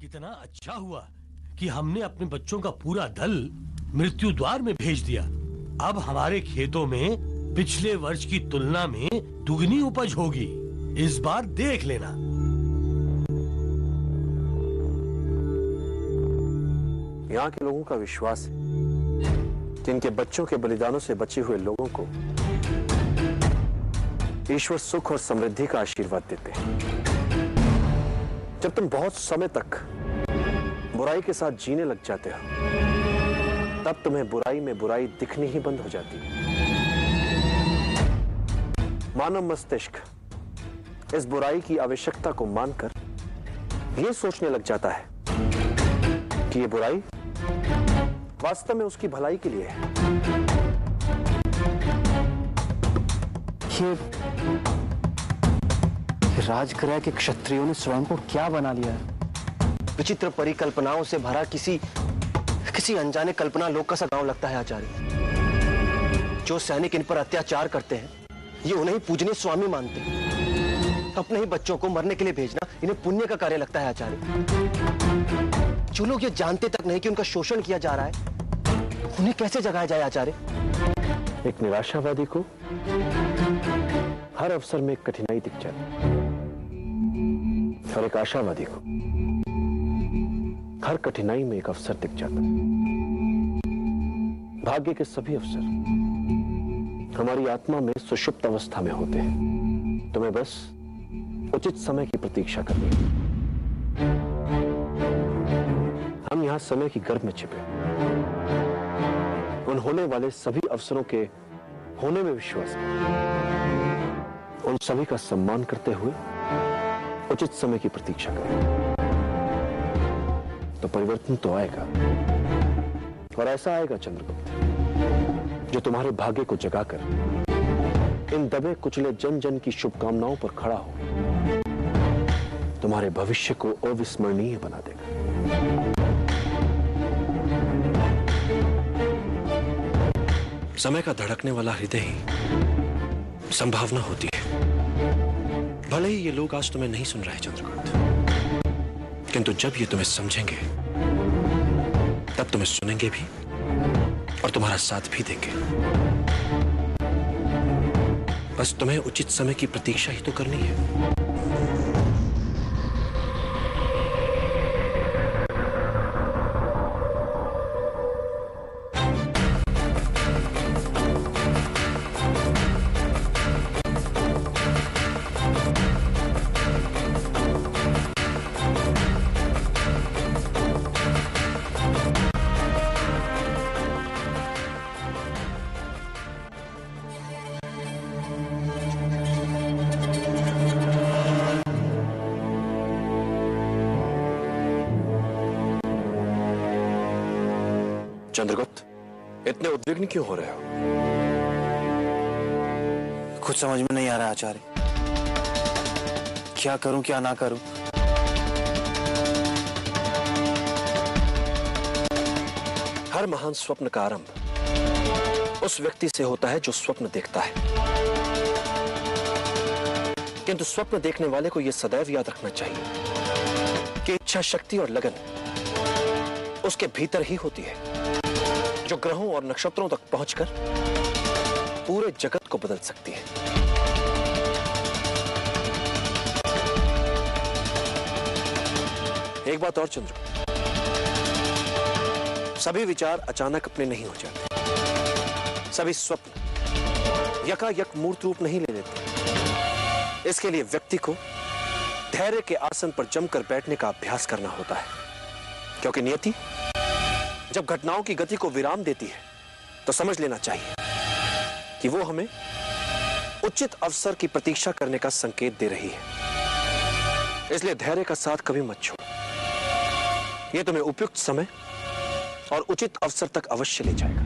कितना अच्छा हुआ कि हमने अपने बच्चों का पूरा दल मृत्यु द्वार में भेज दिया। अब हमारे खेतों में पिछले वर्ष की तुलना में दुगनी उपज होगी। इस बार देख लेना। यहाँ के लोगों का विश्वास है कि इनके बच्चों के बलिदानों से बचे हुए लोगों को ईश्वर सुख और समृद्धि का आशीर्वाद देते हैं। जब तुम बहुत समय तक बुराई के साथ जीने लग जाते हो, तब तुम्हें बुराई में बुराई दिखनी ही बंद हो जाती है। मानव मस्तिष्क इस बुराई की आवश्यकता को मानकर यह सोचने लग जाता है कि यह बुराई वास्तव में उसकी भलाई के लिए है। राजगृह के क्षत्रियों ने स्वयं को क्या बना लिया है? विचित्र परिकल्पनाओं से भरा किसी किसी अनजाने कल्पना लोक का सा गाँव लगता है आचार्य। जो सैनिक इन पर अत्याचार करते हैं, ये उन्हें पूजनीय स्वामी मानते हैं। अपने ही बच्चों को मरने के लिए भेजना इन्हें पुण्य का कार्य लगता है आचार्य। जो लोग ये जानते तक नहीं कि उनका शोषण किया जा रहा है, उन्हें कैसे जगाया जाए आचार्य? एक निराशावादी को हर अवसर में कठिनाई दिख जाती और एक आशावादी को। हर कठिनाई में एक अवसर दिख जाता है। भाग्य के सभी अवसर हमारी आत्मा में सुषुप्त अवस्था में होते हैं। तुम्हें बस उचित समय की प्रतीक्षा करनी है। हम यहाँ समय की गर्भ में छिपे उन होने वाले सभी अवसरों के होने में विश्वास उन सभी का सम्मान करते हुए उचित समय की प्रतीक्षा करें। तो परिवर्तन तो आएगा। और ऐसा आएगा, चंद्रगुप्त, जो तुम्हारे भाग्य को जगाकर इन दबे कुचले जन जन की शुभकामनाओं पर खड़ा हो, तुम्हारे भविष्य को अविस्मरणीय बना देगा। समय का धड़कने वाला हृदय ही संभावना होती है। भले ही ये लोग आज तुम्हें नहीं सुन रहे चंद्रकांत किंतु जब ये तुम्हें समझेंगे, तब तुम्हें सुनेंगे भी और तुम्हारा साथ भी देंगे। बस तुम्हें उचित समय की प्रतीक्षा ही तो करनी है। चंद्रगुप्त इतने उद्विग्न क्यों हो रहे हो? कुछ समझ में नहीं आ रहा आचार्य। क्या करूँ क्या ना करूँ? हर महान स्वप्न का आरंभ उस व्यक्ति से होता है जो स्वप्न देखता है। किंतु स्वप्न देखने वाले को यह सदैव याद रखना चाहिए कि इच्छा शक्ति और लगन उसके भीतर ही होती है। जो ग्रहों और नक्षत्रों तक पहुंचकर पूरे जगत को बदल सकती है। एक बात और चंद्र। सभी विचार अचानक अपने नहीं हो जाते। सभी स्वप्न यकायक मूर्त रूप नहीं ले लेते। इसके लिए व्यक्ति को धैर्य के आसन पर जमकर बैठने का अभ्यास करना होता है। क्योंकि नियति जब घटनाओं की गति को विराम देती है तो समझ लेना चाहिए कि वो हमें उचित अवसर की प्रतीक्षा करने का संकेत दे रही है। इसलिए धैर्य का साथ कभी मत छोड़। यह तुम्हें उपयुक्त समय और उचित अवसर तक अवश्य ले जाएगा।